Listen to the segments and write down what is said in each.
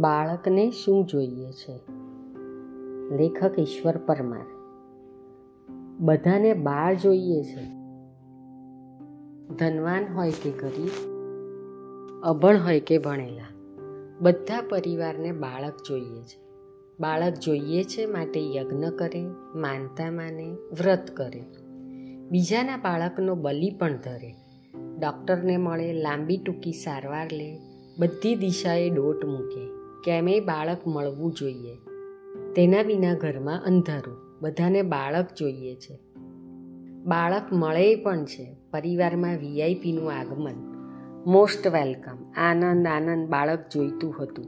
બાળકને શું જોઈએ છે? લેખક ઈશ્વર પરમાર. બધાને બાળ જોઈએ છે. ધનવાન હોય કે ગરીબ, અભણ હોય કે ભણેલા, બધા પરિવારને બાળક જોઈએ છે. બાળક જોઈએ છે માટે યજ્ઞ કરે, માનતા માને, વ્રત કરે. બીજાના બાળકનો બલિ પણ ધરે. ડૉક્ટરને મળે, લાંબી ટૂંકી સારવાર લે, બધી દિશાએ દોટ મૂકે. કેમેય બાળક મળવું જોઈએ. તેના વિના ઘરમાં અંધારું. બધાને બાળક જોઈએ છે. બાળક મળે પણ છે. પરિવારમાં વીઆઈપીનું આગમન. Most welcome. આનંદ આનંદ બાળક જોઈતું હતું.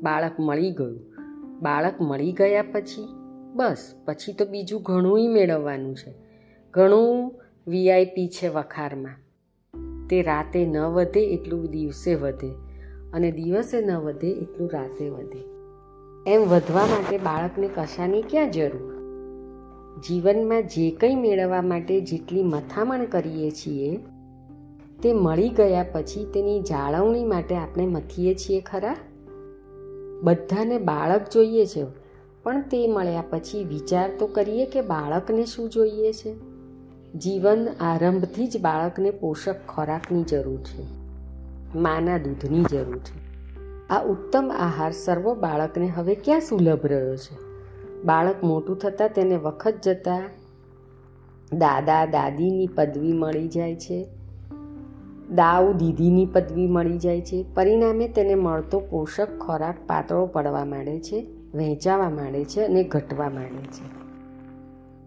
બાળક મળી ગયું. બાળક મળી ગયા પછી? બસ. પછી તો બીજું ઘણું મેળવવાનું છે. ઘણું વીઆઈપી છે વખારમાં. તે રાતે ન વધે, એટલું દિવસે વધે. અને દિવસે ન વધે એટલું રાતે વધે. એમ વધવા માટે બાળકને કશાની ક્યાં જરૂર? જીવનમાં જે કંઈ મેળવવા માટે જેટલી મથામણ કરીએ છીએ, તે મળી ગયા પછી તેની જાળવણી માટે આપણે મથીએ છીએ ખરા? બધાને બાળક જોઈએ છે, પણ તે મળ્યા પછી વિચાર તો કરીએ કે બાળકને શું જોઈએ છે? જીવન આરંભથી જ બાળકને પોષક ખોરાકની જરૂર છે. માના દૂધની જરૂર છે. આ ઉત્તમ આહાર સર્વ બાળકને હવે ક્યાં સુલભ રહ્યો છે? બાળક મોટું થતાં તેને વખત જતાં દાદા દાદીની પદવી મળી જાય છે. દાવ દીદીની પદવી મળી જાય છે. પરિણામે તેને મળતો પોષક ખોરાક પાતળો પડવા માંડે છે, વહેંચાવા માંડે છે અને ઘટવા માંડે છે.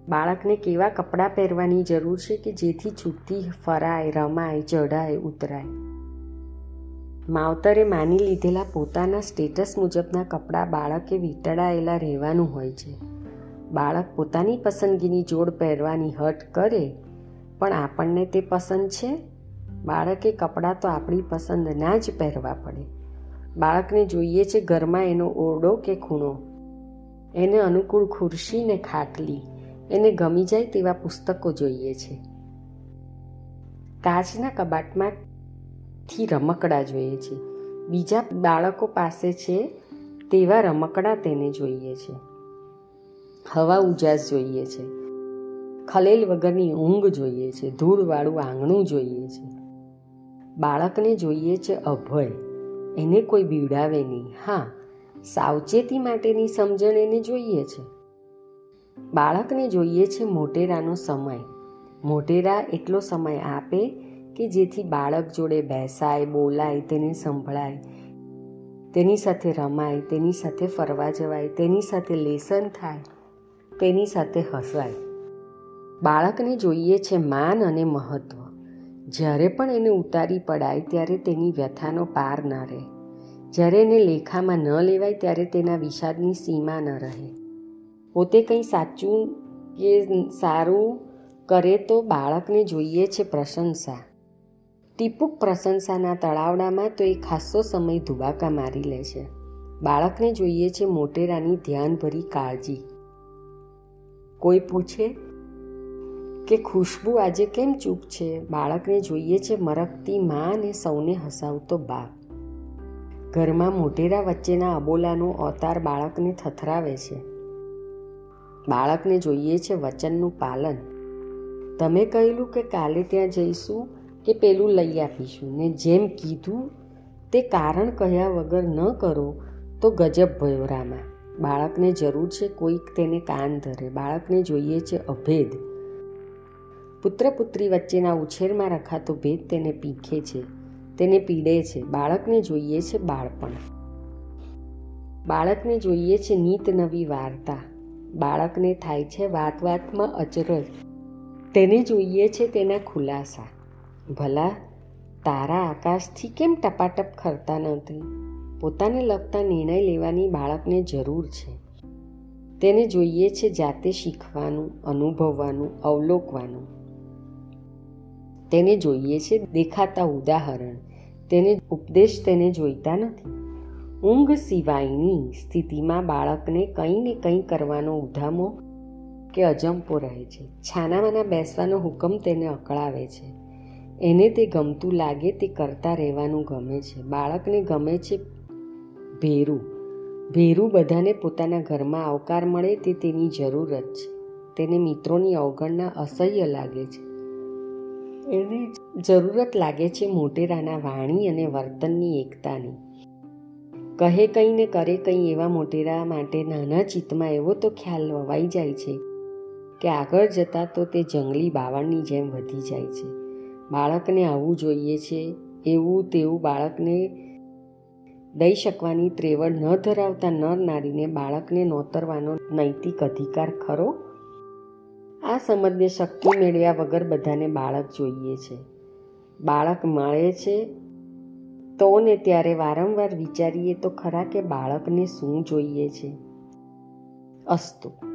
બાળકને કેવા કપડાં પહેરવાની જરૂર છે કે જેથી છૂટતી ફરાય, રમાય, ચઢાય, ઉતરાય? માવતરે માની લીધેલા પોતાના સ્ટેટસ મુજબના કપડાં બાળકે વીંટળાયેલા રહેવાનું હોય છે. બાળક પોતાની પસંદગીની જોડ પહેરવાની હટ કરે, પણ આપણને તે પસંદ છે? બાળકે કપડાં તો આપણી પસંદ ના જ પહેરવા પડે. બાળકને જોઈએ છે ઘરમાં એનો ઓરડો કે ખૂણો. એને અનુકૂળ ખુરશી ને ખાટલી. એને ગમી જાય તેવા પુસ્તકો જોઈએ છે. કાચના કબાટમાં થી રમકડા જોઈએ છે. બીજા બાળકો પાસે છે તેવા રમકડા તેને જોઈએ છે. હવા ઉજાસ જોઈએ છે. ખલેલ વગરની ઊંઘ જોઈએ છે. ધૂળવાળું આંગણું જોઈએ છે. બાળકને જોઈએ છે અભય. એને કોઈ બીવડાવે નહીં. હા, સાવચેતી માટેની સમજણ એને જોઈએ છે. બાળકને જોઈએ છે મોટેરાનો સમય. મોટેરા એટલો સમય આપે કે જેથી બાળક જોડે બેસાય, બોલાય, તેને સંભળાય, તેની સાથે રમાય, તેની સાથે ફરવા જવાય, તેની સાથે લેસન થાય, તેની સાથે હસાય બાળકને જોઈએ છે માન અને મહત્વ. જ્યારે પણ એને ઉતારી પડાય, ત્યારે તેની વ્યથાનો પાર ન રહે. જ્યારે એને લેખામાં ન લેવાય, ત્યારે તેના વિષાદની સીમા ન રહે. પોતે કંઈ સાચું કે સારું કરે તો બાળકને જોઈએ છે પ્રશંસા. ટીપુક પ્રશંસાના તળાવડામાં તો એ ખાસ્સો સમય ધુબાકા મારી લે છે. બાળકને જોઈએ છે મોટેરાની ધ્યાનભરી કાળજી. કોઈ પૂછે કે ખુશ્બુ આજે કેમ ચૂપ છે? બાળકને જોઈએ છે મરકતી મા અને સૌને હસાવતો બાપ. ઘરમાં મોટેરા વચ્ચેના અબોલાનો અવતાર બાળકને થથરાવે છે. બાળકને જોઈએ છે વચનનું પાલન. તમે કહેલું કે કાલે ત્યાં જઈશું? કે પેલું લઈ આપીશું. ને જેમ કીધું તે કારણ કહ્યા વગર ન કરો તો ગજબ ભયો રામા. બાળકને જરૂર છે કોઈક તેને કાન ધરે. બાળકને જોઈએ છે અભેદ. પુત્ર પુત્રી વચ્ચેના ઉછેરમાં રખાતો ભેદ તેને પીખે છે. તેને પીડે છે. બાળકને જોઈએ છે બાળપણ. બાળકને જોઈએ છે નીત નવી વાર્તા. બાળકને થાય છે વાત વાતમાં અચરજ. તેને જોઈએ છે તેના ખુલાસા. ભલા તારા આકાશથી કેમ ટપાટપ ખરતા નથી પોતાને લગતા નિર્ણય લેવાની બાળકને જરૂર છે. તેને જોઈએ છે જાતે શીખવાનું, અનુભવવાનું, અવલોકવાનું. તેને જોઈએ છે દેખાતા ઉદાહરણ. તેને ઉપદેશ તેને જોઈતા નથી. ઊંઘ સિવાયની સ્થિતિમાં બાળકને કંઈ ને કંઈ કરવાનો ઉધામો કે અજંપો રહે છે. છાનામાના બેસવાનો હુકમ તેને અકળાવે છે. એને તે ગમતું લાગે તે કરતા રહેવાનું ગમે છે. બાળકને ગમે છે ભેરું. ભેરું બધાને પોતાના ઘરમાં આવકાર મળે તે તેની જરૂરત છે. તેને મિત્રોની અવગણના અસહ્ય લાગે છે. એને જરૂરત લાગે છે મોટેરાના વાણી અને વર્તનની એકતાની. કહે કંઈ ને કરે કંઈ એવા મોટેરા માટે નાના ચિત્તમાં એવો તો ખ્યાલ વવાઈ જાય છે કે આગળ જતાં તો તે જંગલી બાવળની જેમ વધી જાય છે. બાળકને આવવું જોઈએ છે. એવું તેવું બાળકને દઈ શકવાની ત્રેવડ ન ધરાવતા નર નારીને બાળકને નોતરવાનો નૈતિક અધિકાર ખરો? આ સમજને શક્તિ મેળવ્યા વગર બધાને બાળક જોઈએ છે. બાળક મળે છે તો ને ત્યારે વારંવાર વિચારીએ તો ખરા કે બાળકને શું જોઈએ છે? અસ્તુ